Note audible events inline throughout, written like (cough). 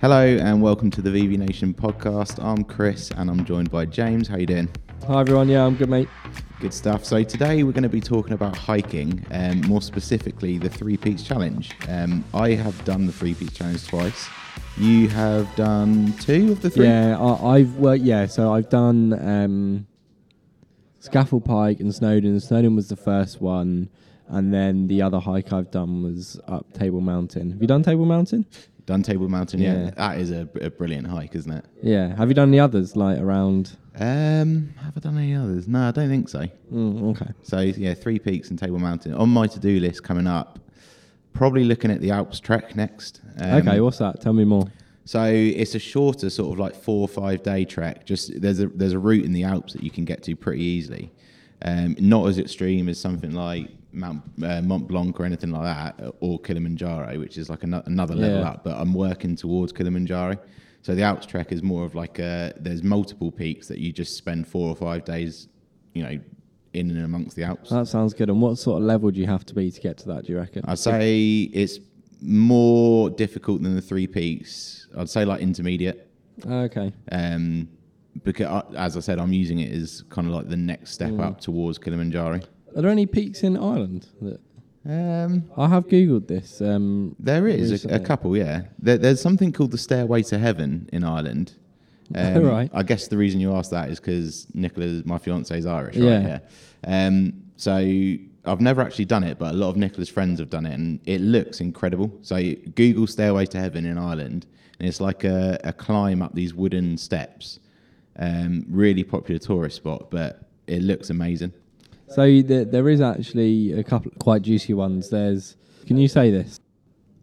Hello and welcome to the VV Nation podcast. I'm Chris and I'm joined by James. How are you doing? Hi everyone, yeah, I'm good, mate. Good stuff. So today we're going to be talking about hiking, um, more specifically the Three Peaks Challenge. Um, I have done the Three Peaks Challenge twice. You have done two of the three. Yeah, I, I've well, yeah. So I've done um, Scafell Pike and Snowdon. Snowdon was the first one, and then the other hike I've done was up Table Mountain. Have you done Table Mountain? Done Table Mountain. Yeah, Yeah. that is a, a brilliant hike, isn't it? Yeah. Have you done the others like around? Um, have I done any others? No, I don't think so. Mm, okay. So yeah, Three Peaks and Table Mountain on my to-do list coming up. Probably looking at the Alps trek next. Um, okay. What's that? Tell me more. So it's a shorter sort of like four or five day trek. Just there's a there's a route in the Alps that you can get to pretty easily. Um, not as extreme as something like Mount uh, Mont Blanc or anything like that, or Kilimanjaro, which is like ano- another level Yeah. up. But I'm working towards Kilimanjaro. So the Alps trek is more of like a, there's multiple peaks that you just spend four or five days, you know, in and amongst the Alps. That sounds good. And what sort of level do you have to be to get to that? Do you reckon? I'd say it's more difficult than the three peaks. I'd say like intermediate. okay. um, because I, as I said, I'm using it as kind of like the next step Mm. up towards Kilimanjaro. Are there any peaks in Ireland? That Um, I have googled this. Um, there is a, a couple, yeah. There, there's something called the Stairway to Heaven in Ireland. (laughs) Um, Right. I guess the reason you asked that is because Nicola, my fiance, is Irish, right? Yeah. Yeah. Um, so I've never actually done it, but a lot of Nicola's friends have done it, and it looks incredible. So Google Stairway to Heaven in Ireland, and it's like a, a climb up these wooden steps. Um, really popular tourist spot, but it looks amazing. So there, there is actually a couple quite juicy ones. There's. Can you say this?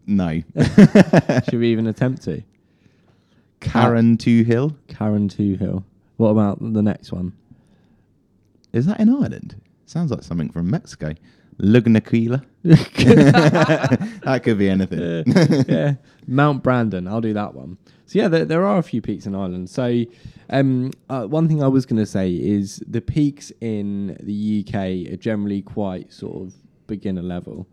No, (laughs) Should we even attempt to? Carrauntoohil. Karen Two Hill. What about the next one? Is that in Ireland? Sounds like something from Mexico. Lugnaquila. (laughs) that could be anything. (laughs) yeah, Mount Brandon. I'll do that one. So yeah, there, there are a few peaks in Ireland. So um, uh, one thing I was going to say is the peaks in the UK are generally quite sort of beginner level.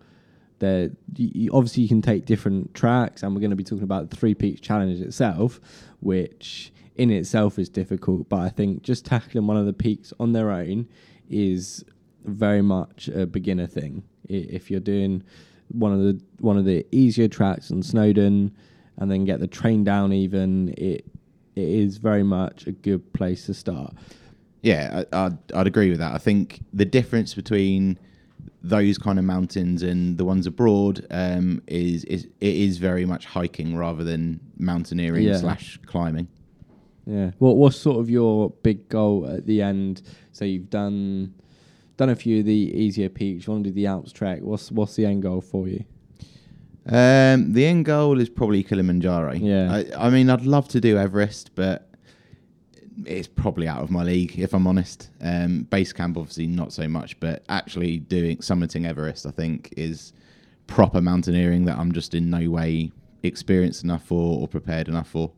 You- obviously, you can take different tracks, and we're going to be talking about the Three Peaks Challenge itself, which in itself is difficult. But I think just tackling one of the peaks on their own is very much a beginner thing. If you're doing one of the one of the easier tracks on Snowdon, and then get the train down, even it it is very much a good place to start. Yeah, I, I'd, I'd agree with that. I think the difference between those kind of mountains and the ones abroad um, is, is it is very much hiking rather than mountaineering Yeah. slash climbing. Yeah. What what's sort of your big goal at the end? So you've done done a few of the easier peaks. You want to do the Alps trek. What's what's the end goal for you? Um, the end goal is probably Kilimanjaro. Yeah. I, I mean, I'd love to do Everest, but it's probably out of my league, if I'm honest. Um, base camp, obviously, not so much, but actually doing summiting Everest, I think, is proper mountaineering that I'm just in no way experienced enough for or prepared enough for.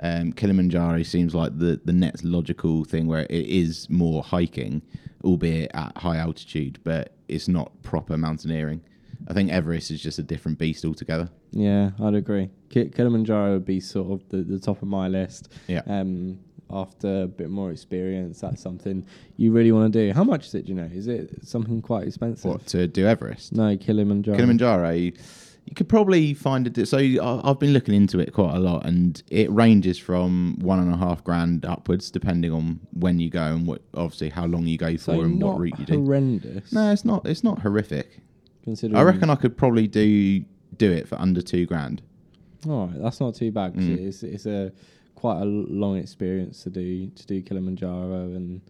Um, Kilimanjaro seems like the, the next logical thing where it is more hiking, albeit at high altitude, but it's not proper mountaineering. I think Everest is just a different beast altogether. Yeah, I'd agree. Ki- Kilimanjaro would be sort of the, the top of my list. Yeah. Um, after a bit more experience, that's something you really want to do. How much is it? Do you know? Is it something quite expensive? What to do Everest? No, Kilimanjaro. Kilimanjaro, you could probably find it. So I- I've been looking into it quite a lot, and it ranges from one and a half grand upwards, depending on when you go and what, obviously, how long you go for So and what route you do. horrendous. No, it's not. It's not horrific. Considering. I reckon I could probably do do it for under two grand. All right, that's not too bad. 'cause Mm. it's it's a quite a long experience to do to do Kilimanjaro and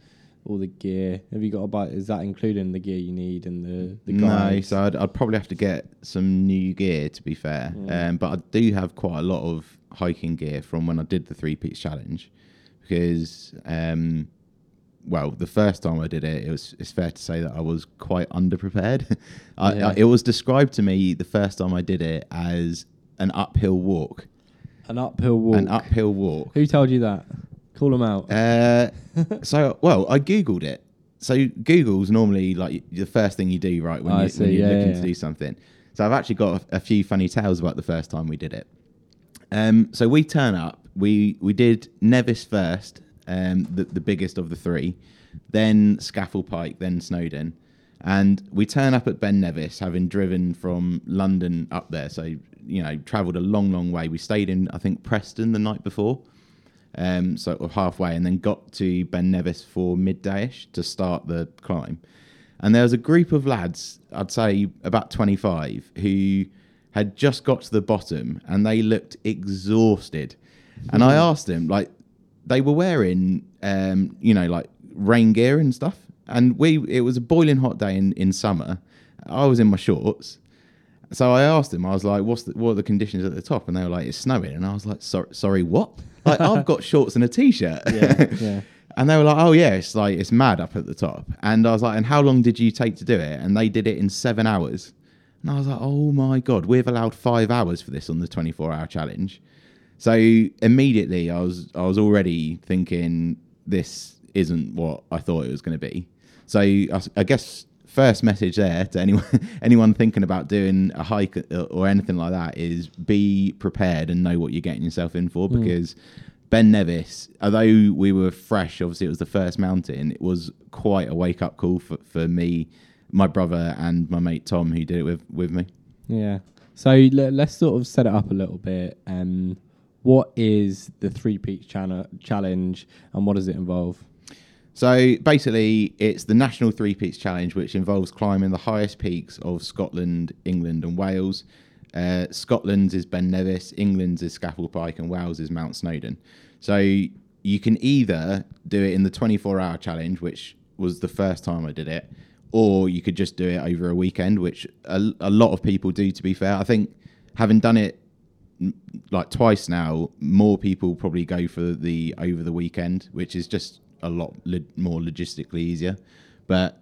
all the gear. Have you got a buy? Is that including the gear you need and the the No, guides? so I'd, I'd probably have to get some new gear to be fair. Yeah. Um, but I do have quite a lot of hiking gear from when I did the three peaks challenge, because um, well, the first time I did it, it was it's fair to say that I was quite underprepared. (laughs) I, Yeah. I, it was described to me the first time I did it as an uphill walk, An uphill walk. an uphill walk. Who told you that? Call them out. Uh, (laughs) so, well, I googled it. So Google's normally like the first thing you do, right, when, you, see, when you're yeah, looking yeah, to do something. So I've actually got a, a few funny tales about the first time we did it. Um, so we turn up. We we did Nevis first, um, the the biggest of the three, then Scafell Pike, then Snowdon, and we turn up at Ben Nevis, having driven from London up there. So you know, travelled a long, long way. We stayed in I think Preston the night before, um, halfway, and then got to Ben Nevis for middayish to start the climb. And there was a group of lads, I'd say about 25, who had just got to the bottom and they looked exhausted. And I asked them, like, they were wearing, um, you know, like rain gear and stuff. And we, it was a boiling hot day in, in summer. I was in my shorts. So I asked them, I was like, what's the, what are the conditions at the top? And they were like, it's snowing. And I was like, sorry, sorry what? (laughs) Like, I've got shorts and a t shirt. Yeah, (laughs) yeah. And they were like, "Oh yeah, it's like it's mad up at the top." And I was like, "And how long did you take to do it?" And they did it in seven hours. And I was like, "Oh my god, we've allowed five hours for this on the twenty-four hour challenge." So immediately, I was I was already thinking this isn't what I thought it was going to be. So I guess first message there to anyone (laughs) anyone thinking about doing a hike uh, or anything like that is be prepared and know what you're getting yourself in for because Ben Nevis, although we were fresh, obviously it was the first mountain, it was quite a wake up call for, for me, my brother, and my mate Tom, who did it with, with me. Yeah. So le- let's sort of set it up a little bit. Um, what is the Three Peaks Challenge and what does it involve? So basically, it's the National Three Peaks Challenge, which involves climbing the highest peaks of Scotland, England, and Wales. Uh, Scotland's is Ben Nevis, England's is Scafell Pike, and Wales is Mount Snowdon. So you can either do it in the 24 hour challenge, which was the first time I did it, or you could just do it over a weekend, which a, a lot of people do, to be fair. I think having done it like twice now, more people probably go for the over the weekend, which is just a lot lo- more logistically easier. But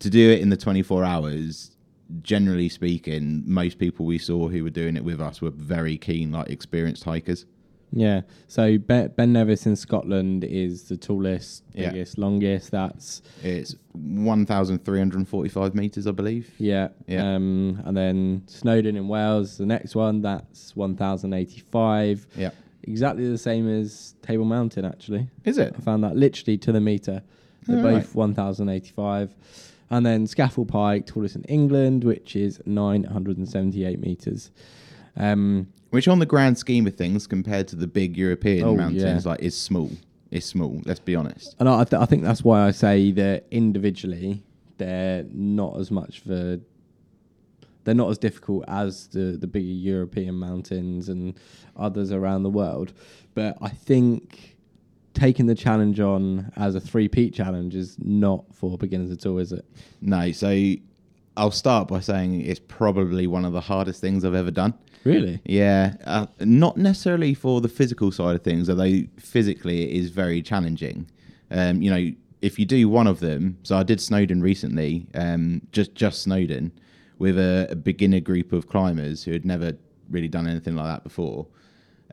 to do it in the 24 hours, generally speaking, most people we saw who were doing it with us were very keen, like experienced hikers. Yeah. So Be- Ben Nevis in Scotland is the tallest, Yeah. biggest, longest. That's It's 1,345 meters, I believe. yeah. Yeah. Um, and then Snowdon in Wales, the next one. That's one thousand eighty-five. Yeah. Exactly the same as Table Mountain, actually. Is it? I found that literally to the meter. They're both right. 1,085. And then Scafell Pike, tallest in England, which is 978 meters. Um, Which, on the grand scheme of things, compared to the big European Oh, mountains, yeah. like is small. It's small. Let's be honest. and I, th- I think that's why I say that individually, they're not as much for. They're not as difficult as the, the bigger European mountains and others around the world. But I think taking the challenge on as a three peak challenge is not for beginners at all, is it? No. So I'll start by saying it's probably one of the hardest things I've ever done. Really? Yeah, uh, not necessarily for the physical side of things, although physically it is very challenging. Um, you know, if you do one of them, so I did Snowdon recently, um, just just Snowdon, with a, a beginner group of climbers who had never really done anything like that before.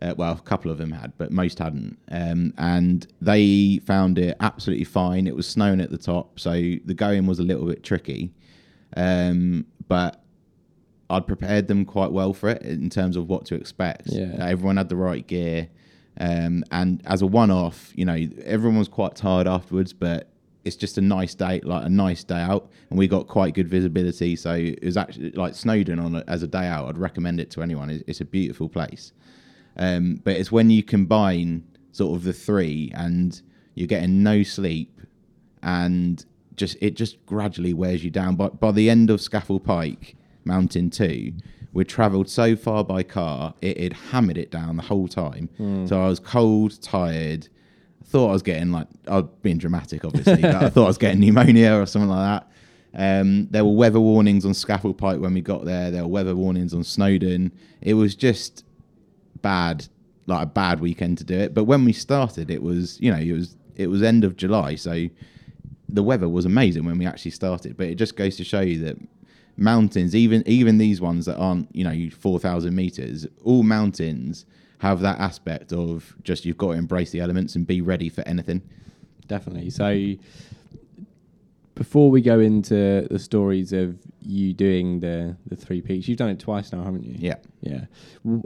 Uh, well, a couple of them had, but most hadn't. Um, and they found it absolutely fine. It was snowing at the top, so the going was a little bit tricky. Um, but I'd prepared them quite well for it in terms of what to expect. Yeah. Everyone had the right gear. Um, and as a one off, you know, everyone was quite tired afterwards, but it's just a nice day, like a nice day out. And we got quite good visibility. So it was actually like Snowdon on a, as a day out. I'd recommend it to anyone. It's, it's a beautiful place. Um, but it's when you combine sort of the three and you're getting no sleep and just it just gradually wears you down. But by the end of Scafell Pike, Mountain Two, we'd travelled so far by car, it had hammered it down the whole time. So I was cold, tired. Thought I was getting like I was been dramatic, obviously. but I thought I was getting pneumonia or something like that. Um, there were weather warnings on Scafell Pike when we got there. There were weather warnings on Snowdon. It was just bad, like a bad weekend to do it. But when we started, it was you know it was it was end of July, so the weather was amazing when we actually started. But it just goes to show you that mountains, even even these ones that aren't you know four thousand meters, all mountains have that aspect of just you've got to embrace the elements and be ready for anything. Definitely. So before we go into the stories of you doing the the three peaks, you've done it twice now, haven't you? Yeah. Yeah.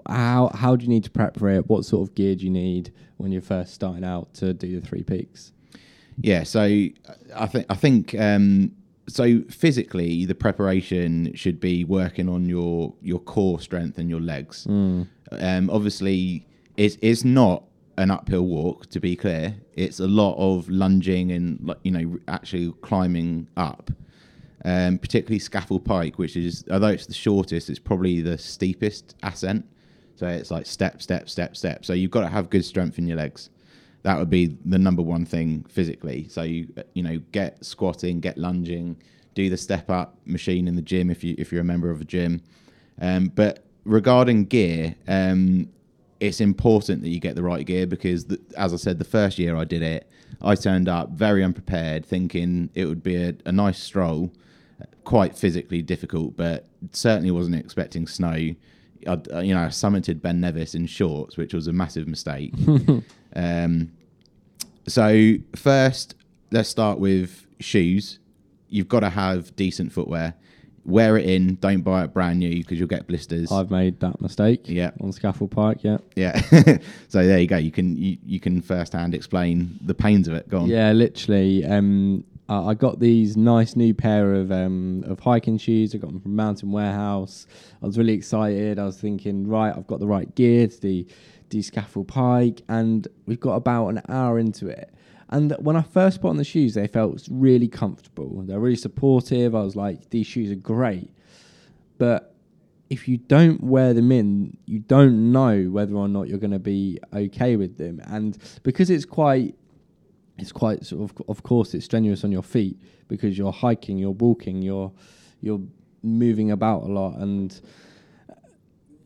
How how do you need to prep for it? What sort of gear do you need when you're first starting out to do the three peaks? Yeah, so I think I think um, so. Physically, the preparation should be working on your your core strength and your legs. Um, obviously, it's it's not an uphill walk. To be clear, it's a lot of lunging and like you know actually climbing up. Um, particularly Scafell Pike, which is although it's the shortest, it's probably the steepest ascent. So it's like step, step, step, step. So you've got to have good strength in your legs that would be the number one thing physically. So you you know get squatting, get lunging, do the step up machine in the gym if you if you're a member of a gym. Um, but regarding gear, um, it's important that you get the right gear because, the, as I said, the first year I did it, I turned up very unprepared, thinking it would be a, a nice stroll, quite physically difficult, but certainly wasn't expecting snow. I, you know, I summited Ben Nevis in shorts, which was a massive mistake. (laughs) Um, so first, let's start with shoes. You've got to have decent footwear. Wear it in. Don't buy it brand new because you'll get blisters. I've made that mistake. Yeah. On Scafell Pike. Yeah. yeah. (laughs) so there you go. You can you, you can firsthand explain the pains of it. Go on. Yeah, literally. Um, I I got these nice new pair of um, of hiking shoes. I got them from Mountain Warehouse. I was really excited. I was thinking, right, I've got the right gear to the do Scafell Pike, and we've got about an hour into it. And when I first put on the shoes, they felt really comfortable. They're really supportive. I was like, these shoes are great. But if you don't wear them in, you don't know whether or not you're going to be okay with them. And because it's quite it's quite sort of of course it's strenuous on your feet because you're hiking, you're walking, you're you're moving about a lot and uh,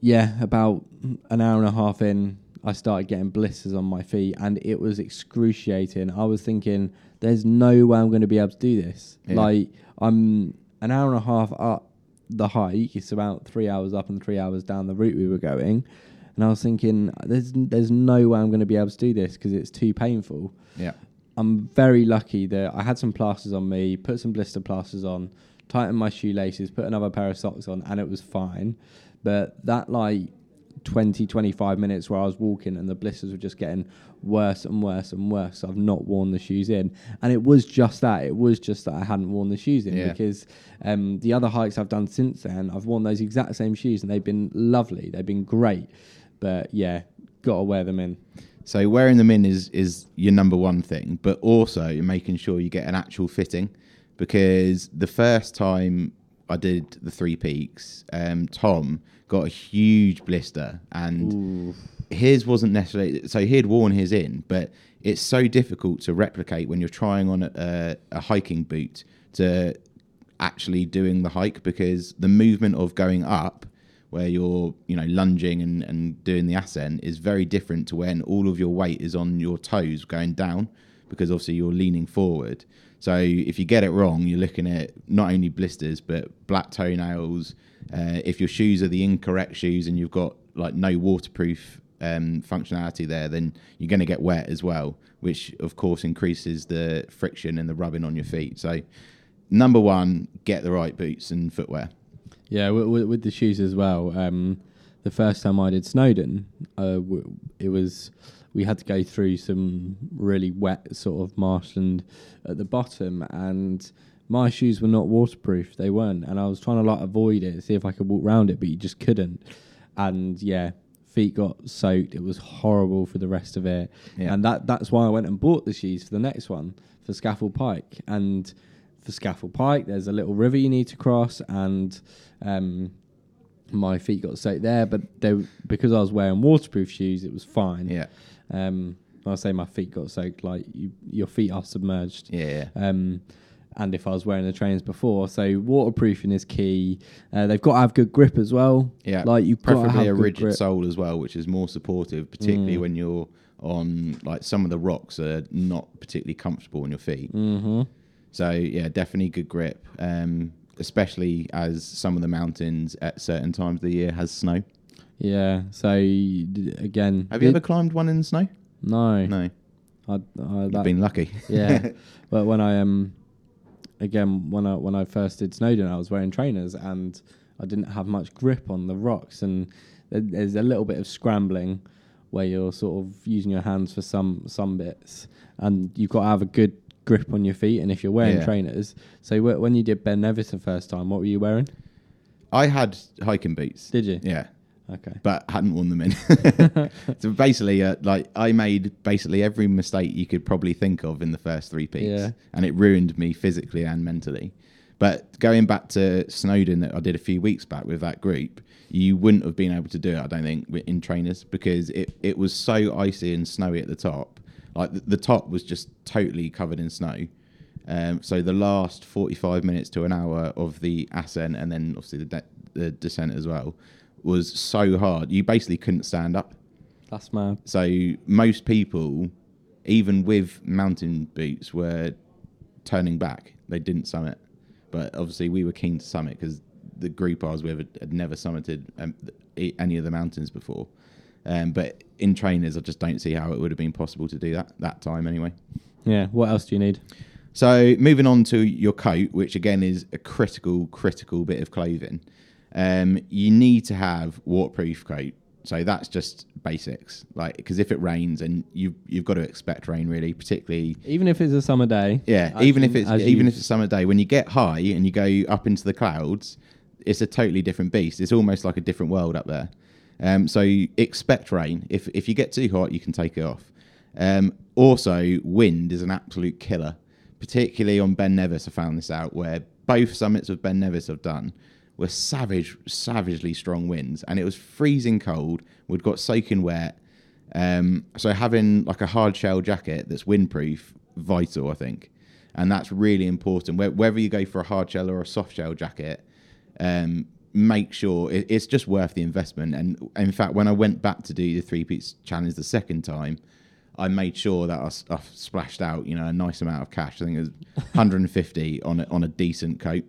yeah, about an hour and a half in, I started getting blisters on my feet and it was excruciating. I was thinking there's no way I'm going to be able to do this. Yeah. Like I'm an hour and a half up the hike, it's about 3 hours up and 3 hours down the route we were going. And I was thinking there's there's no way I'm going to be able to do this because it's too painful. Yeah. I'm very lucky that I had some plasters on me, put some blister plasters on, tightened my shoelaces, put another pair of socks on, and it was fine. But that like 20, 25 minutes where I was walking and the blisters were just getting worse and worse and worse. I've not worn the shoes in. And it was just that. It was just that I hadn't worn the shoes in Yeah. because um, the other hikes I've done since then, I've worn those exact same shoes and they've been lovely. They've been great. But yeah, got to wear them in. So wearing them in is is your number one thing, but also making sure you get an actual fitting, because the first time I did the three peaks, um, Tom got a huge blister, and his wasn't necessarily so he had worn his in, but it's so difficult to replicate when you're trying on a, a hiking boot to actually doing the hike because the movement of going up where you're you know lunging and, and doing the ascent is very different to when all of your weight is on your toes going down because obviously you're leaning forward. So if you get it wrong you're looking at not only blisters but black toenails. Uh, if your shoes are the incorrect shoes and you've got like no waterproof um, functionality there then you're going to get wet as well which of course increases the friction and the rubbing on your feet. So number one get the right boots and footwear Yeah, with, with, with the shoes as well. Um, the first time I did Snowdon, uh, w- it was we had to go through some really wet sort of marshland at the bottom, and my shoes were not waterproof. They weren't, and I was trying to like avoid it, see if I could walk around it, but you just couldn't. And yeah, feet got soaked. It was horrible for the rest of it, Yeah. and that that's why I went and bought the shoes for the next one for Scafell Pike and for Scafell Pike, there's a little river you need to cross, and um, my feet got soaked there. But they, because I was wearing waterproof shoes, it was fine. yeah Um, when I say my feet got soaked, like you, your feet are submerged. yeah Um, and if I was wearing the trainers before, so waterproofing is key. Uh, they've got to have good grip as well. Yeah, like you preferably have a rigid grip. Mm. sole as well, which is more supportive, particularly when you're on like some of the rocks are not particularly comfortable on your feet. Mm-hmm. So yeah, definitely good grip, um, especially as some of the mountains at certain times of the year has snow. Yeah. So again, Have you ever climbed one in the snow? No. No, I, I, you've that, been lucky. yeah. (laughs) but when I um again when I when I first did Snowdon, I was wearing trainers and I didn't have much grip on the rocks, and there's a little bit of scrambling where you're sort of using your hands for some some bits, and you've got to have a good grip on your feet. And if you're wearing Yeah. trainers, so wh- when you did Ben Nevis the first time, what were you wearing? I had hiking boots. Did you? Yeah. Okay. but hadn't worn them in. (laughs) (laughs) so basically, uh, like I made basically every mistake you could probably think of in the first three peaks, Yeah. and it ruined me physically and mentally. But going back to Snowdon that I did a few weeks back with that group, you wouldn't have been able to do it, I don't think, in trainers because it, it was so icy and snowy at the top. Like the, the top was just totally covered in snow. Um, so the last 45 minutes to an hour of the ascent and then obviously the, de- the descent as well was so hard. You basically couldn't stand up. That's mad. So most people, even with mountain boots, were turning back. They didn't summit. But obviously, we were keen to summit because the group I was with had, had never summited um, any of the mountains before. Um, but in trainers, I just don't see how it would have been possible to do that that time anyway. Yeah. What else do you need? So moving on to your coat, which again is a critical, critical bit of clothing. Um, you need to have waterproof coat. So that's just basics, like because if it rains and you you've got to expect rain really, particularly Even if it's a summer day. yeah, as even if it's even if it's a summer day, when you get high and you go up into the clouds, it's a totally different beast. It's almost like a different world up there. Um, so expect rain. If if you get too hot, you can take it off. Um, also, wind is an absolute killer, particularly on Ben Nevis. I found this out where both summits of Ben Nevis I've done were savage, savagely strong winds, and it was freezing cold. We'd got soaking wet. Um, so having like a hard shell jacket that's windproof, vital, I think, and that's really important. Whether you go for a hard shell or a soft shell jacket, um, make sure it, it's just worth the investment. And in fact, when I went back to do the three peaks challenge the second time, I made sure that I splashed out, you know, a nice amount of cash. I think it was (laughs) 150 on a, on a decent coat.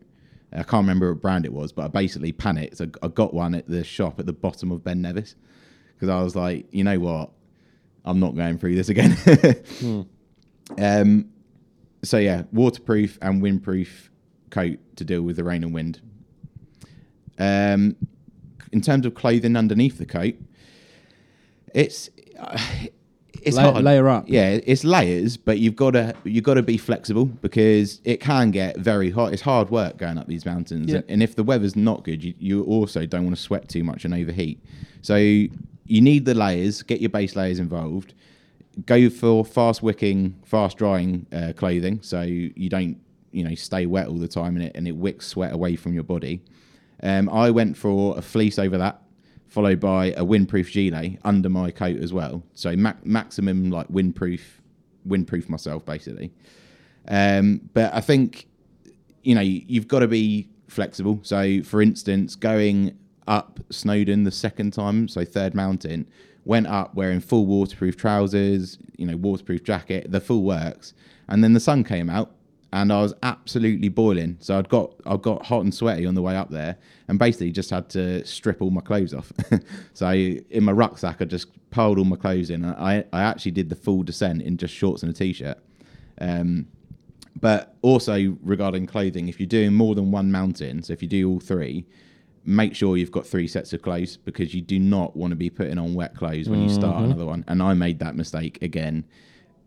I can't remember what brand it was, but I basically panicked. I, I got one at the shop at the bottom of Ben Nevis because I was like, you know what, I'm not going through this again. (laughs) um, so yeah, waterproof and windproof coat to deal with the rain and wind. Um, in terms of clothing underneath the coat, it's uh, it's La- layer up. Yeah, it's layers, but you've got to you've got to be flexible because it can get very hot. It's hard work going up these mountains, Yeah. and if the weather's not good, you, you also don't want to sweat too much and overheat. So you need the layers. Get your base layers involved. Go for fast wicking, fast drying uh, clothing, so you, you don't you know stay wet all the time and it and it wicks sweat away from your body. Um, I went for a fleece over that, followed by a windproof gilet under my coat as well. So ma- maximum like windproof, windproof myself basically. Um, but I think you know you've got to be flexible. So for instance, going up Snowdon the second time, so third mountain, went up wearing full waterproof trousers, you know, waterproof jacket, the full works, and then the sun came out and I was absolutely boiling. So I'd got I got hot and sweaty on the way up there, and basically just had to strip all my clothes off. (laughs) so in my rucksack, I just piled all my clothes in. I I actually did the full descent in just shorts and a t-shirt. Um, but also regarding clothing, if you're doing more than one mountain, so if you do all three, make sure you've got three sets of clothes because you do not want to be putting on wet clothes when you start another one. And I made that mistake again.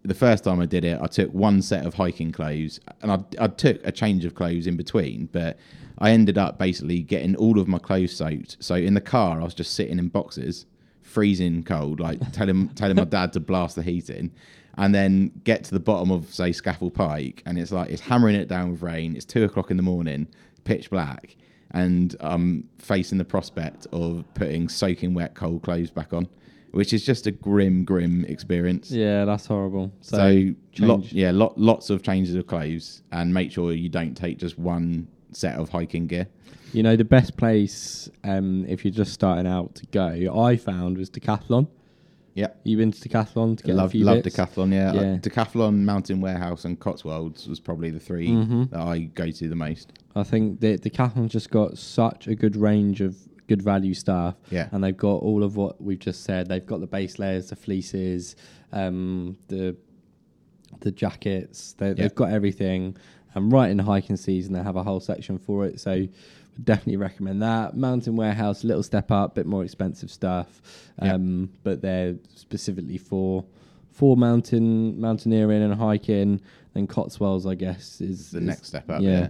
The first time I did it, I took one set of hiking clothes and I, I took a change of clothes in between, but I ended up basically getting all of my clothes soaked. So in the car, I was just sitting in boxes, freezing cold, like telling (laughs) telling my dad to blast the heat in, and then get to the bottom of say Scafell Pike, and it's like it's hammering it down with rain. It's two o'clock in the morning, pitch black, and I'm facing the prospect of putting soaking wet cold clothes back on, which is just a grim, grim experience. Yeah, that's horrible. So, So, lot, yeah, lot, lots of changes of clothes, and make sure you don't take just one set of hiking gear. you know, the best place um, if you're just starting out to go, I found was Decathlon. Yeah, You been to Decathlon to get a love few love bits? Decathlon. Yeah. Yeah. Uh, Decathlon, Mountain Warehouse, and Cotswolds was probably the 3 Mhm. that I go to the most. I think that Decathlon just got such a good range of good value stuff. Yeah. And they've got all of what we've just said. They've got the base layers, the fleeces, um, the the jackets. They, Yeah. They've got everything. And right in hiking season, they have a whole section for it. So definitely recommend that. Mountain Warehouse, little step up, bit more expensive stuff, Yeah. um, but they're specifically for for mountain mountaineering and hiking. Then Cotswolds, I guess, is the is- next step up. Yeah, Yeah,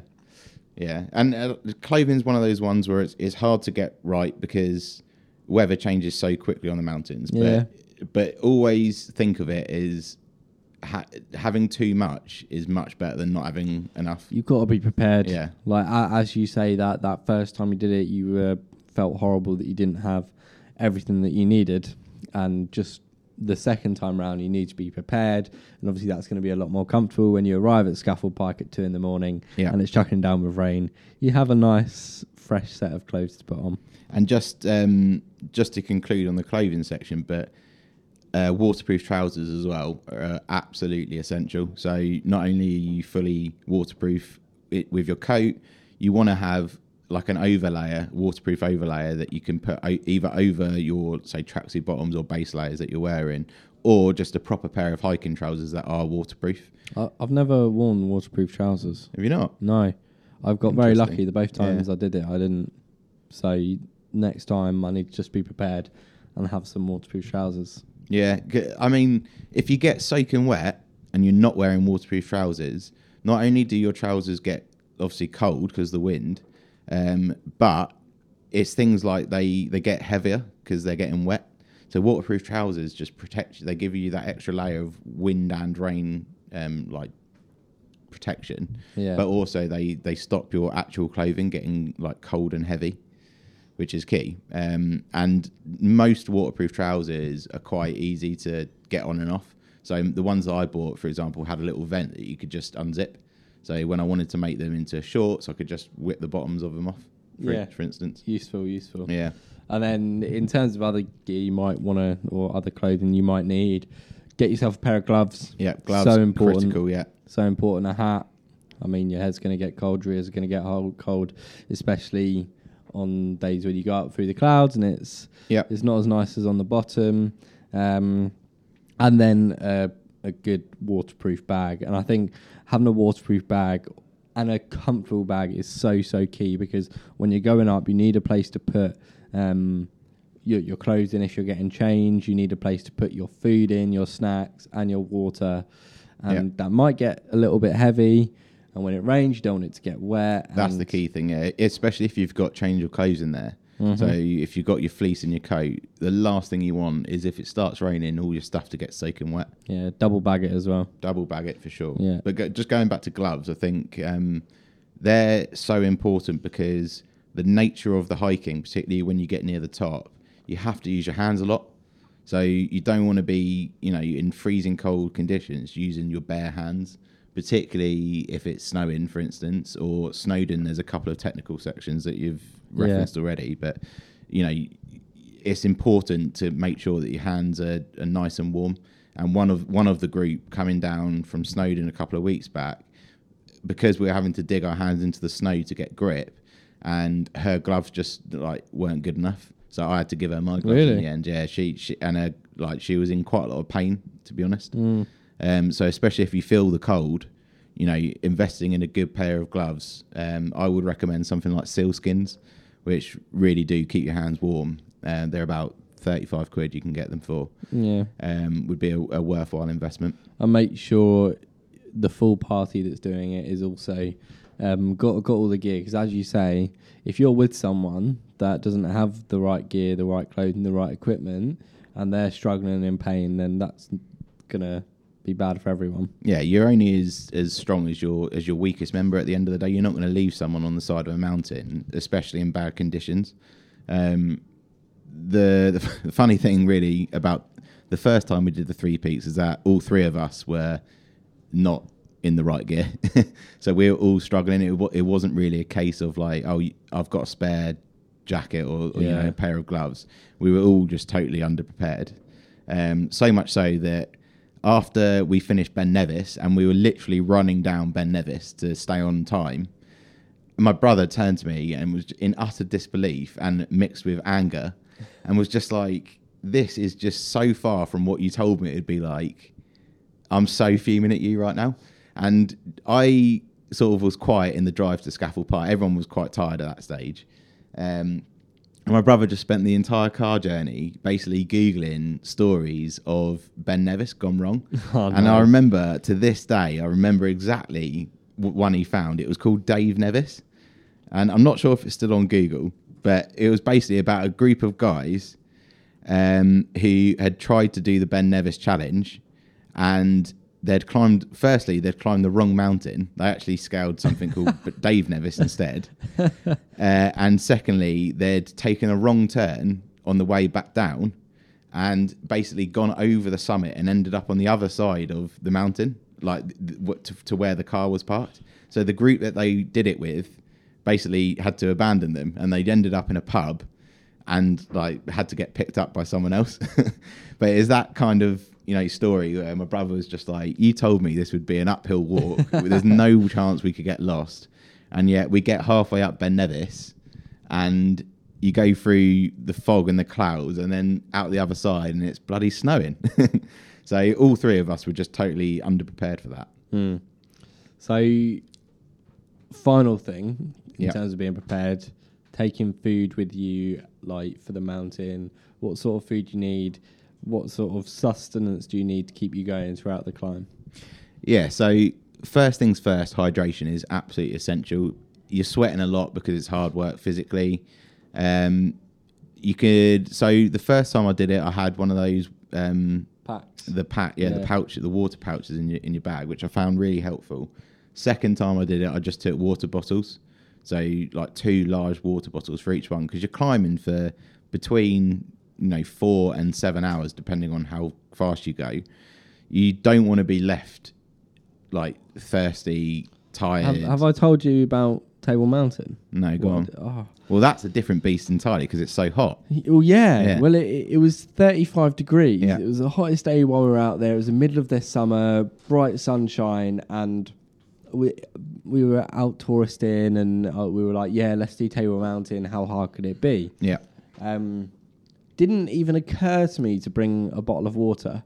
yeah. And uh, clothing's one of those ones where it's, it's hard to get right because weather changes so quickly on the mountains. Yeah. But, but always think of it as ha- having too much is much better than not having enough. you've got to be prepared. Yeah. like a- as you say that that first time you did it, you uh, felt horrible that you didn't have everything that you needed, and just the second time round, you need to be prepared. And obviously, that's going to be a lot more comfortable when you arrive at Scafell Pike at two in the morning Yeah. and it's chucking down with rain. You have a nice, fresh set of clothes to put on. And just um, just to conclude on the clothing section, but uh, waterproof trousers as well are absolutely essential. So not only are you fully waterproof it, with your coat, you want to have like an overlayer, waterproof overlayer that you can put o- either over your say tracksuit bottoms or base layers that you're wearing, or just a proper pair of hiking trousers that are waterproof. I, I've never worn waterproof trousers. Have you not? No, I've got very lucky. The both times Yeah. I did it, I didn't. So next time, I need to just be prepared and have some waterproof trousers. Yeah, g- I mean, if you get soaking wet and you're not wearing waterproof trousers, not only do your trousers get obviously cold because the wind, um, but it's things like they they get heavier because they're getting wet. So waterproof trousers just protect you. They give you that extra layer of wind and rain, um, like protection. Yeah. But also they they stop your actual clothing getting like cold and heavy which is key. Um, and most waterproof trousers are quite easy to get on and off. So the ones that I bought, for example, had a little vent that you could just unzip. So when I wanted to make them into shorts, I could just whip the bottoms of them off. For, Yeah. for instance. Useful, useful. Yeah. And then in terms of other gear you might want to, or other clothing you might need, get yourself a pair of gloves. Yeah. Gloves. So important. Critical. Yeah. So important. A hat. I mean, your head's going to get cold, your ears are going to get cold, especially on days when you go up through the clouds and it's Yeah. it's not as nice as on the bottom. Um, and then uh, a good waterproof bag. And I think having a waterproof bag and a comfortable bag is so so key because when you're going up, you need a place to put. Um, your, your clothes in if you're getting changed. You need a place to put your food in, your snacks, and your water. And that might get a little bit heavy. And when it rains, you don't want it to get wet. That's the key thing, yeah. Especially if you've got change of clothes in there. Mm-hmm. So if you've got your fleece in your coat, the last thing you want is if it starts raining, all your stuff to get soaking wet. Yeah, double bag it as well. double bag it for sure. Yeah. But go, just going back to gloves, I think um, they're so important because the nature of the hiking, particularly when you get near the top, you have to use your hands a lot. So you don't want to be, you know, in freezing cold conditions using your bare hands, particularly if it's snowing, for instance, or Snowdon. There's a couple of technical sections that you've Yeah. referenced already, but you know, it's important to make sure that your hands are, are nice and warm. And one of one of the group coming down from Snowdon a couple of weeks back, because we were having to dig our hands into the snow to get grip, and her gloves just like weren't good enough. So I had to give her my gloves in the end. Yeah, she, she and her like she was in quite a lot of pain to be honest. Mm. Um, so especially if you feel the cold, you know, investing in a good pair of gloves, um, I would recommend something like SealSkinz, which really do keep your hands warm. Uh, they're about thirty-five quid you can get them for. Yeah. Um, would be a, a worthwhile investment. and make sure the full party that's doing it is also um, got got all the gear. Because as you say, if you're with someone that doesn't have the right gear, the right clothing, the right equipment, and they're struggling and in pain, then that's gonna be bad for everyone. Yeah, you're only as as strong as your as your weakest member. At the end of the day, you're not going to leave someone on the side of a mountain, especially in bad conditions. Um, the, (laughs) the funny thing, really, about the first time we did the three peaks is that all three of us were not in the right gear, (laughs) so we were all struggling. It wa- it wasn't really a case of like, oh, I've got a spare jacket or, or you know a pair of gloves. We were all just totally underprepared. Um, so much so that after we finished Ben Nevis and we were literally running down Ben Nevis to stay on time, my brother turned to me and was in utter disbelief and mixed with anger and was just like, This is just so far from what you told me it'd be like. I'm so fuming at you right now. And I sort of was quiet in the drive to Scafell Park. Everyone was quite tired at that stage. Um, and my brother just spent the entire car journey basically Googling stories of Ben Nevis gone wrong. (laughs) Oh, and no. I remember to this day, I remember exactly one he found. It was called Dave Nevis. And I'm not sure if it's still on Google, but it was basically about a group of guys um, who had tried to do the Ben Nevis challenge and they'd climbed, firstly, they'd climbed the wrong mountain. They actually scaled something called (laughs) Dave Nevis instead. (laughs) Uh, and secondly, they'd taken a wrong turn on the way back down and basically gone over the summit and ended up on the other side of the mountain, like to, to where the car was parked. So the group that they did it with basically had to abandon them and they'd ended up in a pub and like had to get picked up by someone else. (laughs) but is that kind of you know story where my brother was just like, "You told me this would be an uphill walk. (laughs) There's no chance we could get lost." And yet we get halfway up Ben Nevis, and you go through the fog and the clouds, and then out the other side, and it's bloody snowing. (laughs) so all three of us were just totally underprepared for that. Hmm. So, final thing in Yeah. terms of being prepared, taking food with you, like for the mountain. What sort of food you need? What sort of sustenance do you need to keep you going throughout the climb? Yeah, so first things first, hydration is absolutely essential. You're sweating a lot because it's hard work physically. Um, you could so the first time I did it, I had one of those um, Packs. the pack, yeah, the pouch, the water pouches in your in your bag, which I found really helpful. Second time I did it, I just took water bottles, so like two large water bottles for each one, because you're climbing for between you know four and seven hours, depending on how fast you go. You don't want to be left like thirsty, tired. Have, have I told you about Table Mountain? no, go What- on. Oh. Well, that's a different beast entirely because it's so hot. Well, yeah. Yeah. Well, it, it was 35 degrees. Yeah. It was the hottest day while we were out there. It was the middle of the summer, bright sunshine, and we we were out touristing, and uh, we were like, "Yeah, let's do Table Mountain. How hard could it be?" Yeah, Um, didn't even occur to me to bring a bottle of water.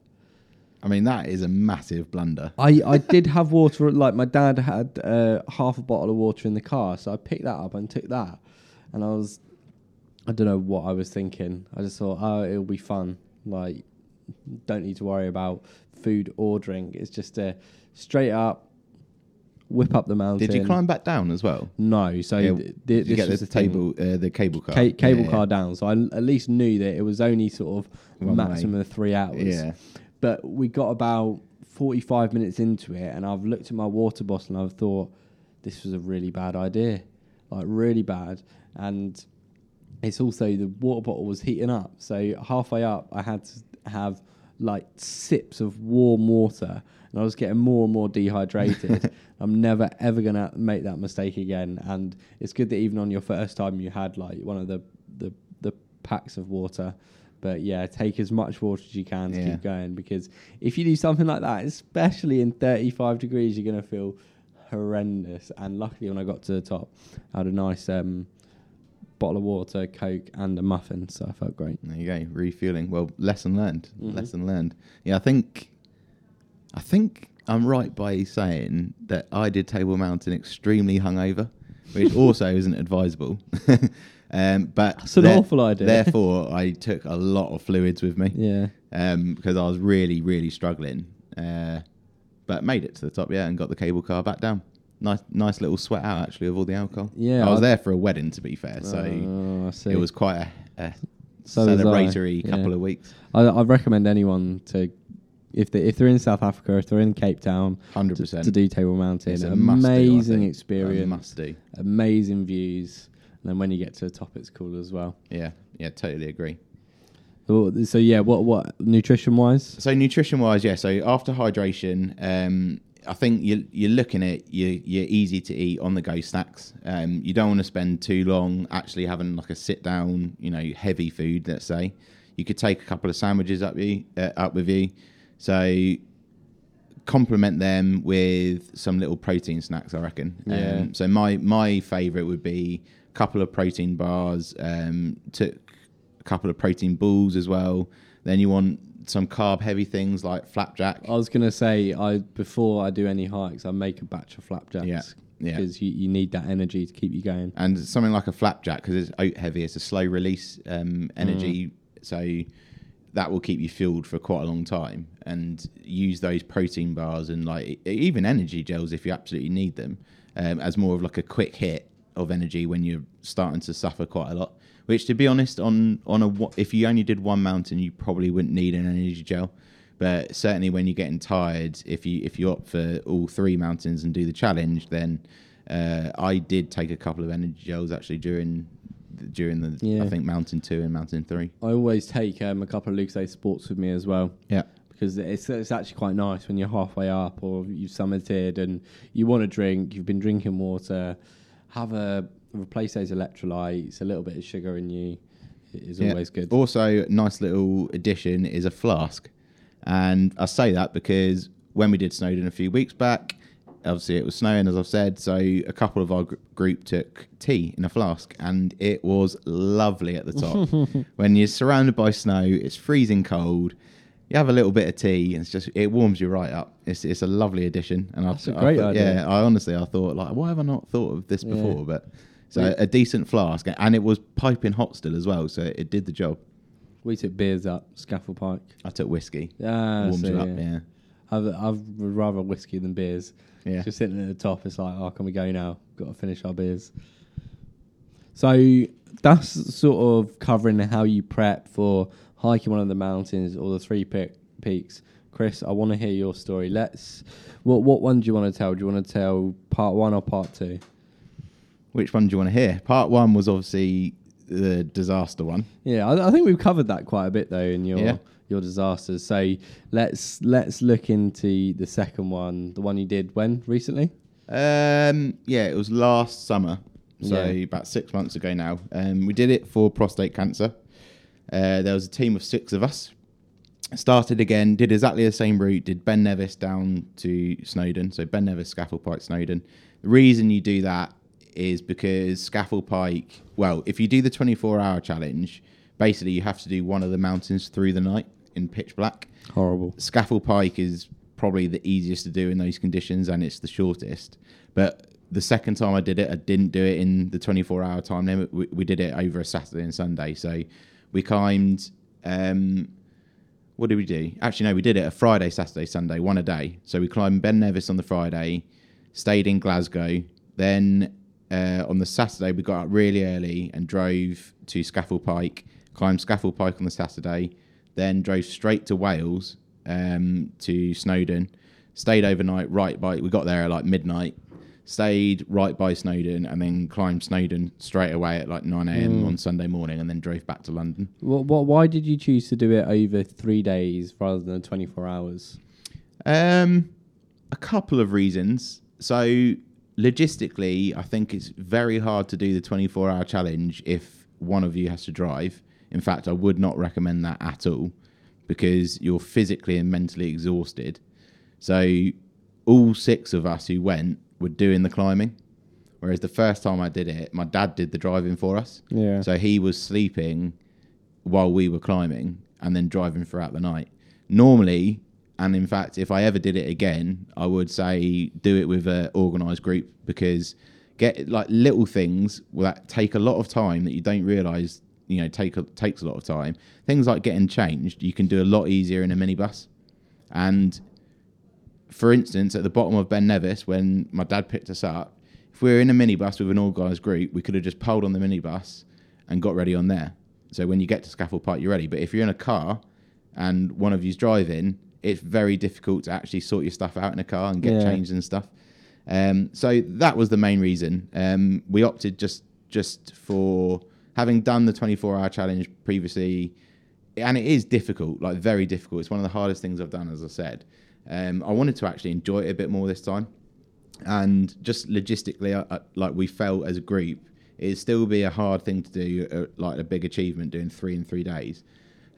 I mean that is a massive blunder. I, I did have water, like my dad had uh, half a bottle of water in the car, so I picked that up and took that. And I was, I don't know what I was thinking. I just thought, oh, it'll be fun. Like, don't need to worry about food or drink. It's just a straight up whip up the mountain. Did you climb back down as well? No. So Yeah, th- th- you get the, the table, uh, the cable car? Ca- cable Yeah, car down. So I l- at least knew that it was only sort of One way. maximum of three hours. Yeah. But we got about 45 minutes into it, and I've looked at my water bottle and I've thought, this was a really bad idea. Like, really bad. And it's also the water bottle was heating up. So halfway up, I had to have like sips of warm water, and I was getting more and more dehydrated. (laughs) I'm never ever gonna make that mistake again. And it's good that even on your first time, you had like one of the the, the packs of water. But yeah, take as much water as you can to Yeah. keep going because if you do something like that, especially in 35 degrees, you're gonna feel horrendous. And luckily, when I got to the top, I had a nice um, bottle of water, Coke, and a muffin, so I felt great. There you go, refueling. Well, lesson learned. Mhm. Lesson learned. Yeah, I think, I think I'm right by saying that I did Table Mountain extremely hungover, which (laughs) also isn't advisable. (laughs) um, but That's an awful idea. Therefore, I took a lot of fluids with me Yeah. um, because I was really, really struggling. Uh, but made it to the top, yeah, and got the cable car back down. Nice, nice little sweat out actually of all the alcohol. Yeah, I was I- there for a wedding, to be fair, so Oh, I see. it was quite a, a So I, celebratory yeah. couple of weeks. I, I'd recommend anyone to, if they if they're in South Africa, if they're in Cape Town, hundred percent to do Table Mountain. It's a must do, I Amazing. A experience, must do. amazing views, and then when you get to the top, it's cool as well. Yeah, yeah, totally agree. So, so yeah, what what nutrition wise? So nutrition wise, yeah. So after hydration, um, I think you you're looking at you, you're easy to eat on the go snacks. Um, you don't want to spend too long actually having like a sit down, you know, heavy food. Let's say you could take a couple of sandwiches up you uh, up with you. So complement them with some little protein snacks. I reckon. Yeah. Um, so my my favorite would be a couple of protein bars. Um, took a couple of protein balls as well. Then you want some carb heavy things like flapjack. I was gonna say I before I do any hikes, I make a batch of flapjacks. Yeah, Yeah. because you, you need that energy to keep you going. and something like a flapjack because it's oat heavy. It's a slow release um, energy, so that will keep you fueled for quite a long time. And use those protein bars and like even energy gels if you absolutely need them um, as more of like a quick hit of energy when you're starting to suffer quite a lot. Which, to be honest, on on a if you only did one mountain, you probably wouldn't need an energy gel. But certainly when you're getting tired, if you if you opt for all three mountains and do the challenge, then uh, I did take a couple of energy gels actually during during the Yeah. I think mountain two and mountain three. I always take um, a couple of Lucozade Sports with me as well. Yeah, because it's it's actually quite nice when you're halfway up or you've summited and you want to drink. You've been drinking water. Have a replace those electrolytes. A little bit of sugar in you is Yeah. always good. Also, a nice little addition is a flask, and I say that because when we did Snowdon a few weeks back, obviously it was snowing as I've said, so a couple of our gr- group took tea in a flask, and it was lovely at the top. (laughs) when you're surrounded by snow, it's freezing cold. You have a little bit of tea, and it's just it warms you right up. It's it's a lovely addition, and That's I, a great I thought- idea. Yeah, I honestly I thought like why have I not thought of this Yeah. before? But so Yeah. a decent flask, and it was piping hot still as well, so it did the job. we took beers up Scafell Pike. I took whiskey. Ah, Warms so, you up, yeah. yeah. I've, I've rather whiskey than beers. Yeah. Just sitting at the top, it's like, oh, can we go now? Got to finish our beers. So that's sort of covering how you prep for hiking one of the mountains or the three pe- peaks. Chris, I want to hear your story. Let's. What what one do you want to tell? Do you want to tell part one or part two? Which one do you want to hear? Part one was obviously the disaster one. Yeah, I, I think we've covered that quite a bit though in your Yeah. your disasters. So let's let's look into the second one, the one you did when recently. Um, yeah, it was last summer, so Yeah. about six months ago now. Um, we did it for prostate cancer. Uh, there was a team of six of us. Started again, did exactly the same route, did Ben Nevis down to Snowdon. So Ben Nevis, Scafell Pike, Snowdon. The reason you do that is because Scafell Pike, well, if you do the 24 hour challenge, basically you have to do one of the mountains through the night in pitch black. Horrible. Scafell Pike is probably the easiest to do in those conditions and it's the shortest. But the second time I did it, I didn't do it in the 24 hour time limit. We, we did it over a Saturday and Sunday. So we climbed, um, what did we do? Actually, no, we did it a Friday, Saturday, Sunday, one a day. So we climbed Ben Nevis on the Friday, stayed in Glasgow. Then uh, on the Saturday, we got up really early and drove to Scafell Pike, climbed Scafell Pike on the Saturday, then drove straight to Wales um, to Snowdon, stayed overnight right by, we got there at like midnight, stayed right by Snowdon, and then climbed Snowdon straight away at like 9 a.m. on Sunday morning, and then drove back to London. What, what, why did you choose to do it over three days rather than 24 hours? Um, a couple of reasons. So logistically, I think it's very hard to do the 24 hour challenge if one of you has to drive. In fact, I would not recommend that at all because you're physically and mentally exhausted. So all six of us who went were doing the climbing. Whereas the first time I did it, my dad did the driving for us. Yeah. So he was sleeping while we were climbing and then driving throughout the night. Normally, and in fact, if I ever did it again, I would say do it with an organised group because get like little things that take a lot of time that you don't realise, you know, take a, takes a lot of time. Things like getting changed, you can do a lot easier in a minibus. And for instance, at the bottom of Ben Nevis, when my dad picked us up, if we were in a minibus with an organised group, we could have just pulled on the minibus and got ready on there. So when you get to Scafell Pike, you're ready. But if you're in a car and one of you's driving, it's very difficult to actually sort your stuff out in a car and get Yeah. changed and stuff. Um, so that was the main reason. Um, we opted just just for having done the 24 hour challenge previously, and it is difficult, like very difficult. It's one of the hardest things I've done, as I said. Um, I wanted to actually enjoy it a bit more this time, and just logistically, uh, uh, like we felt as a group, it'd still be a hard thing to do, uh, like a big achievement doing three in three days.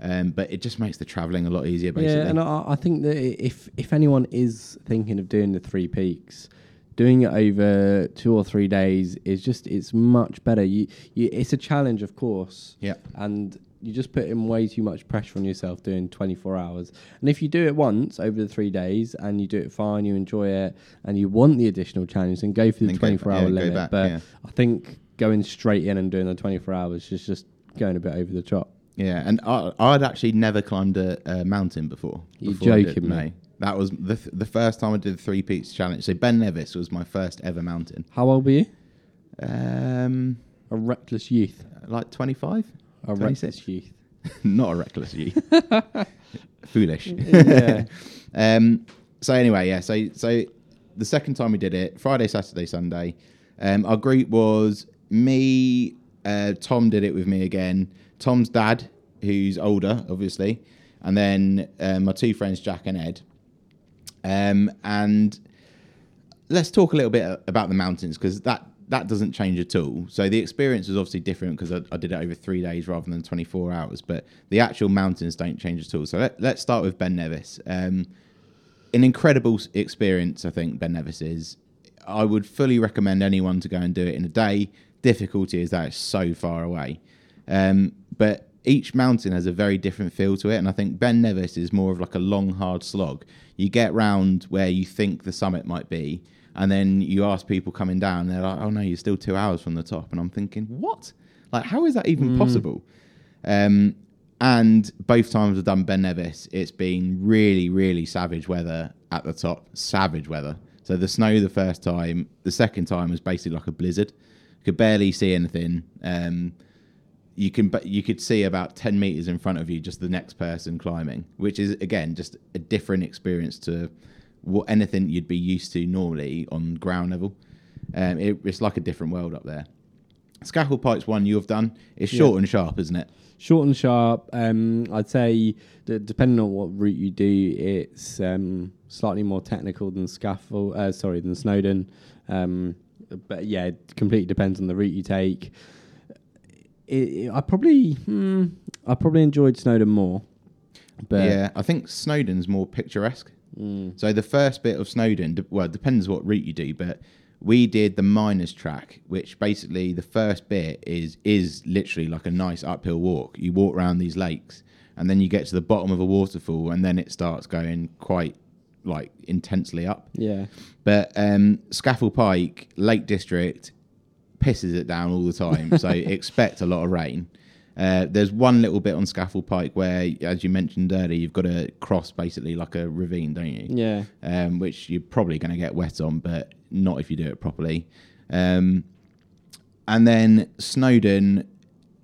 Um, but it just makes the travelling a lot easier, basically. Yeah, and I, I think that if if anyone is thinking of doing the three peaks, doing it over two or three days is just it's much better. You, you it's a challenge, of course, yeah. and you're just putting way too much pressure on yourself doing 24 hours. And if you do it once over the three days and you do it fine, you enjoy it, and you want the additional challenge, then go for the Then 24 for- hour yeah, limit. back, but yeah. I think going straight in and doing the 24 hours is just going a bit over the top. Yeah, and I, I'd actually never climbed a, a mountain before. You're before joking, mate. That was the th- the first time I did the three peaks challenge. So Ben Nevis was my first ever mountain. How old were you? Um, A reckless youth. like twenty five. A 26? reckless youth. (laughs) Not a reckless youth. (laughs) Foolish. Yeah. (laughs) um, so anyway, yeah. So so the second time we did it, Friday, Saturday, Sunday. Um, our group was me. Uh, Tom did it with me again. Tom's dad, who's older, obviously, and then uh, my two friends, Jack and Ed. Um, and let's talk a little bit about the mountains because that that doesn't change at all. So the experience was obviously different because I, I did it over three days rather than 24 hours, but the actual mountains don't change at all. So let, let's start with Ben Nevis. Um, an incredible experience, I think Ben Nevis is. I would fully recommend anyone to go and do it in a day. Difficulty is that it's so far away, um, but each mountain has a very different feel to it, and I think Ben Nevis is more of like a long, hard slog. You get round where you think the summit might be, and then you ask people coming down, they're like, "Oh no, you're still two hours from the top," and I'm thinking, "What? Like, how is that even possible?" Um, and both times I've done Ben Nevis, it's been really, really savage weather at the top. Savage weather. So the snow the first time, the second time was basically like a blizzard. Could barely see anything. Um, you can, but you could see about ten meters in front of you, just the next person climbing, which is again just a different experience to what anything you'd be used to normally on ground level. Um, it, it's like a different world up there. Scafell Pike's one you have done. It's Yeah. short and sharp, isn't it? Short and sharp. Um, I'd say that depending on what route you do, it's um, slightly more technical than Scafell. Uh, sorry, than Snowdon. Um, but yeah, it completely depends on the route you take. It, I probably, hmm, I probably enjoyed Snowdon more. But yeah, I think Snowdon's more picturesque. mm, So the first bit of Snowdon, de- well, it depends what route you do, but we did the miners track, which basically the first bit is is literally like a nice uphill walk. You walk around these lakes, and then you get to the bottom of a waterfall, and then it starts going quite like intensely up. yeah, But um, Scafell Pike, Lake District, pisses it down all the time. so (laughs) expect a lot of rain. Uh, there's one little bit on Scafell Pike where, as you mentioned earlier, you've got to cross basically like a ravine, don't you? yeah, Um, which you're probably going to get wet on, but not if you do it properly. Um, and then Snowdon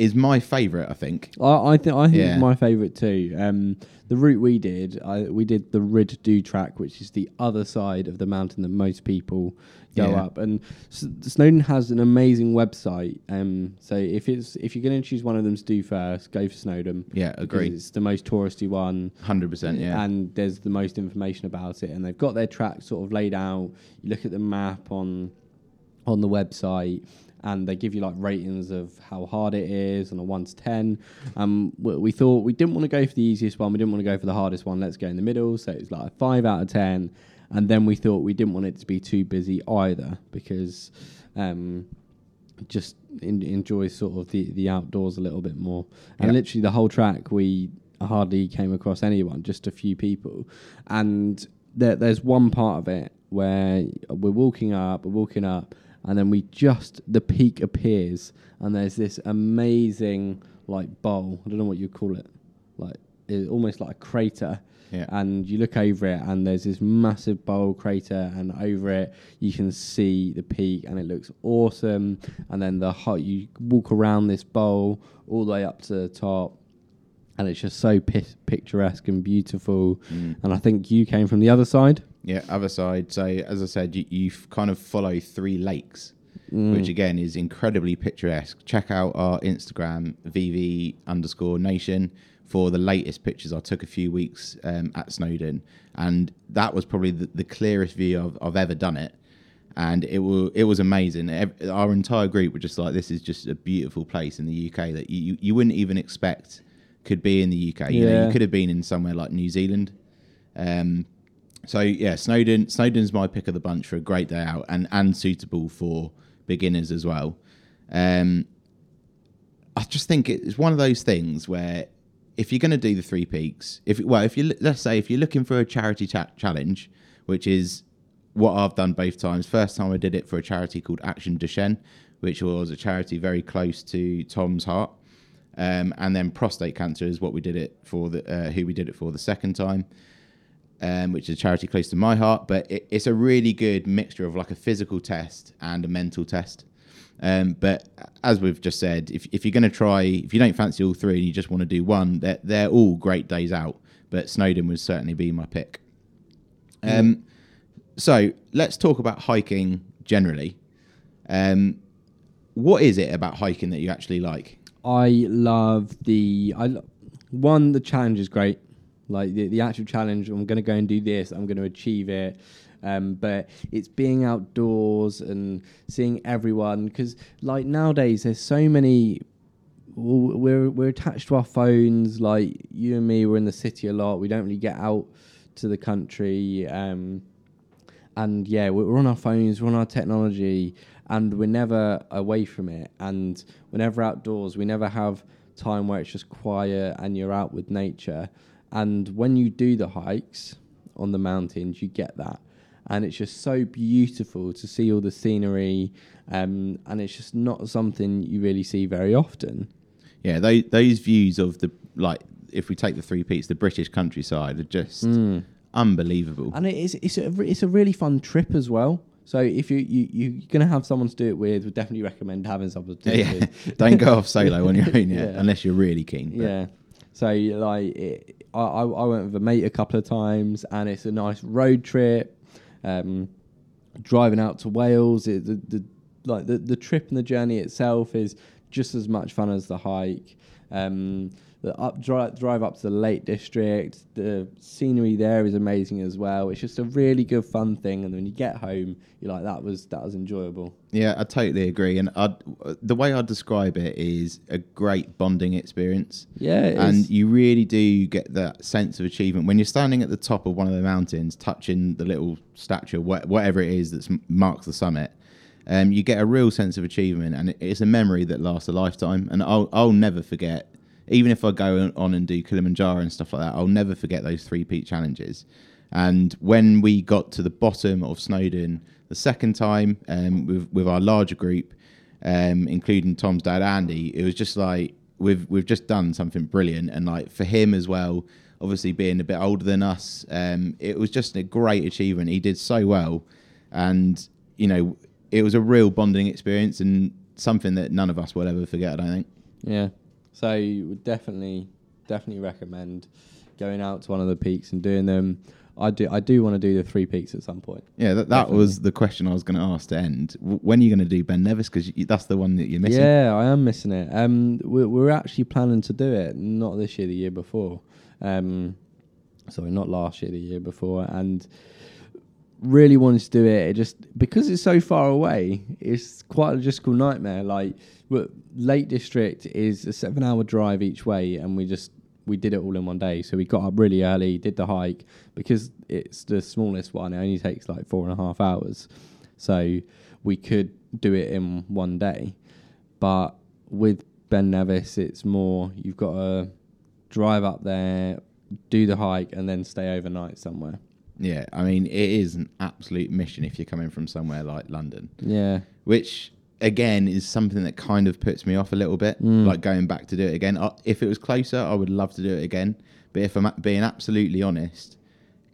is my favourite, I think. I, I think I think Yeah. it's my favourite too. Um, the route we did, I, we did the Rhyd Ddu track, which is the other side of the mountain that most people go Yeah. up. And S- Snowdon has an amazing website. Um, so if it's if you're going to choose one of them to do first, go for Snowdon. Yeah, because agree. It's the most touristy one. 100%, yeah. And there's the most information about it, and they've got their track sort of laid out. You look at the map on on the website, and they give you like ratings of how hard it is on a one to ten. Um, we, we thought we didn't want to go for the easiest one. We didn't want to go for the hardest one. Let's go in the middle. So it's like a five out of ten. And then we thought we didn't want it to be too busy either because. Um, just in, enjoy sort of the, the outdoors a little bit more. And Yeah. literally the whole track, we hardly came across anyone, just a few people. And there, there's one part of it where we're walking up, we're walking up, and then we just the peak appears, and there's this amazing like bowl. I don't know what you call it, like it, almost like a crater Yeah. and you look over it and there's this massive bowl crater and over it you can see the peak and it looks awesome and then the hot you walk around this bowl all the way up to the top and it's just so pi- picturesque and beautiful Mm. and i think you came from the other side Yeah, other side. So as I said, you, you kind of follow three lakes, Mm. which again is incredibly picturesque. Check out our Instagram VV underscore Nation for the latest pictures I took a few weeks um, at Snowdon, and that was probably the, the clearest view I've, I've ever done it. And it was it was amazing. Our entire group were just like, "This is just a beautiful place in the UK that you, you wouldn't even expect could be in the UK. You know, Yeah. you could have been in somewhere like New Zealand." Um, so yeah, Snowdon. Snowdon's my pick of the bunch for a great day out and and suitable for beginners as well. Um, I just think it's one of those things where if you're going to do the three peaks, if well, if you let's say if you're looking for a charity cha- challenge, which is what I've done both times. First time I did it for a charity called Action Duchenne, which was a charity very close to Tom's heart. Um, and then prostate cancer is what we did it for the uh, who we did it for the second time, um, which is a charity close to my heart. But it, it's a really good mixture of like a physical test and a mental test. Um, but as we've just said, if, if you're going to try, if you don't fancy all three and you just want to do one, they're, they're all great days out. But Snowdon would certainly be my pick. Um, so let's talk about hiking generally. Um, what is it about hiking that you actually like? I love the I lo- one the challenge is great. Like the, the actual challenge, I'm going to go and do this. I'm going to achieve it. Um, but it's being outdoors and seeing everyone because like nowadays there's so many we're we're attached to our phones like you and me we're in the city a lot we don't really get out to the country um, and yeah we're on our phones we're on our technology and we're never away from it and we're never outdoors we never have time where it's just quiet and you're out with nature and when you do the hikes on the mountains you get that and it's just so beautiful to see all the scenery um, and it's just not something you really see very often Yeah, those, those views of the like, if we take the three peaks, the British countryside are just unbelievable. and it is it's a it's a really fun trip as well. So if you you you're gonna have someone to do it with, would definitely recommend having someone to do yeah, it with. (laughs) don't go off solo on your (laughs) own yet, Yeah. unless you're really keen. but- Yeah. So like it, I I went with a mate a couple of times, and it's a nice road trip. Um, driving out to Wales, it, the the like the the trip and the journey itself is just as much fun as the hike. Um, the up drive, drive up to the Lake District, the scenery there is amazing as well. It's just a really good fun thing, and when you get home, you're like, that was that was enjoyable. Yeah, I totally agree. And I'd, the way I describe it is a great bonding experience. Yeah, and is. you really do get that sense of achievement when you're standing at the top of one of the mountains, touching the little statue, wha- whatever it is that marks the summit. Um, you get a real sense of achievement, and it's a memory that lasts a lifetime. And I'll I'll never forget, even if I go on and do Kilimanjaro and stuff like that, I'll never forget those three peak challenges. And when we got to the bottom of Snowdon the second time um, with with our larger group, um, including Tom's dad Andy, it was just like we've we've just done something brilliant, and like for him as well. Obviously, being a bit older than us, um, it was just a great achievement. He did so well, and you know, it was a real bonding experience and something that none of us will ever forget. I don't think. Yeah. So you would definitely definitely recommend going out to one of the peaks and doing them. I do I do want to do the three peaks at some point. Yeah, that, that was the question I was going to ask to end. W- When are you going to do Ben Nevis? Because that's the one that you're missing. Yeah, I am missing it. Um, we're, we're actually planning to do it, not this year, the year before. Um, sorry, not last year, the year before, and really wanted to do it. It just because it's so far away, it's quite a logistical nightmare. Like Lake District is a seven-hour drive each way, and we just we did it all in one day. So we got up really early, did the hike because it's the smallest one. It only takes like four and a half hours, so we could do it in one day. But with Ben Nevis, it's more you've got to drive up there, do the hike, and then stay overnight somewhere. Yeah, I mean, it is an absolute mission if you're coming from somewhere like London, Yeah, which again is something that kind of puts me off a little bit. Mm. Like going back to do it again. I, if it was closer, I would love to do it again. But if I'm being absolutely honest,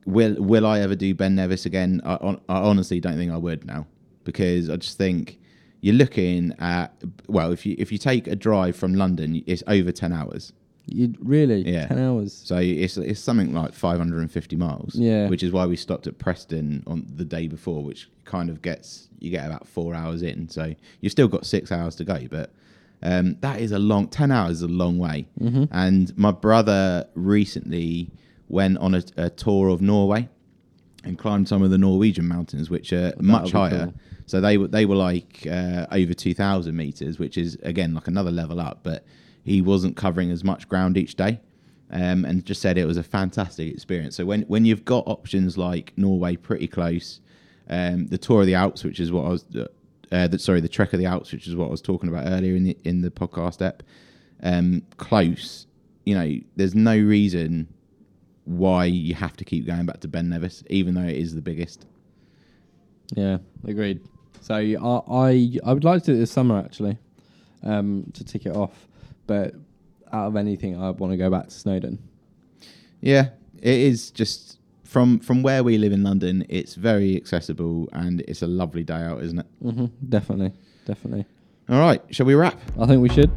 will will I ever do Ben Nevis again? I, hon- I honestly don't think I would now because I just think you're looking at well, if you if you take a drive from London, it's over ten hours. You really Yeah. ten hours. So it's it's something like 550 miles. Yeah. Which is why we stopped at Preston on the day before, which kind of gets you get about four hours in. So you've still got six hours to go, but um, that is a long. Ten hours is a long way. Mm-hmm. And my brother recently went on a, a tour of Norway and climbed some of the Norwegian mountains, which are much higher. cool. So they were they were like uh, over two thousand meters, which is again like another level up. But he wasn't covering as much ground each day, um, and just said it was a fantastic experience. So when when you've got options like Norway pretty close, um, the tour of the Alps, which is what I was. Uh, uh, the, sorry, the Trek of the Alps, which is what I was talking about earlier in the in the podcast app. um, close, you know, there's no reason why you have to keep going back to Ben Nevis, even though it is the biggest. Yeah, agreed. So I I, I would like to do it this summer actually, um, to tick it off. But out of anything, I want to go back to Snowdon. Yeah, it is just from from where we live in London. It's very accessible and it's a lovely day out, isn't it? Mm-hmm. Definitely, definitely. All right, shall we wrap? I think we should.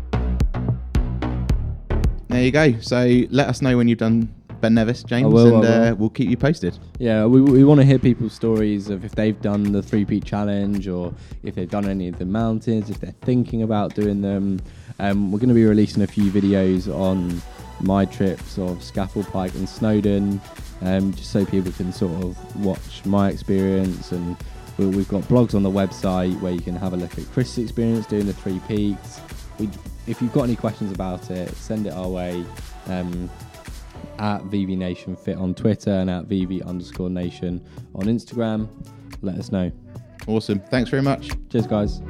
There you go. So let us know when you've done Ben Nevis, James, will, and. Uh, we'll keep you posted. Yeah, we, we want to hear people's stories of if they've done the three peak challenge or if they've done any of the mountains, if they're thinking about doing them. Um, we're going to be releasing a few videos on my trips of Scafell Pike and Snowdon, um, just so people can sort of watch my experience. And we, we've got blogs on the website where you can have a look at Chris's experience doing the three peaks. We, if you've got any questions about it, send it our way. Um, at VV Nation Fit on Twitter and at VV underscore Nation on Instagram. Let us know. Awesome. Thanks very much. Cheers, guys.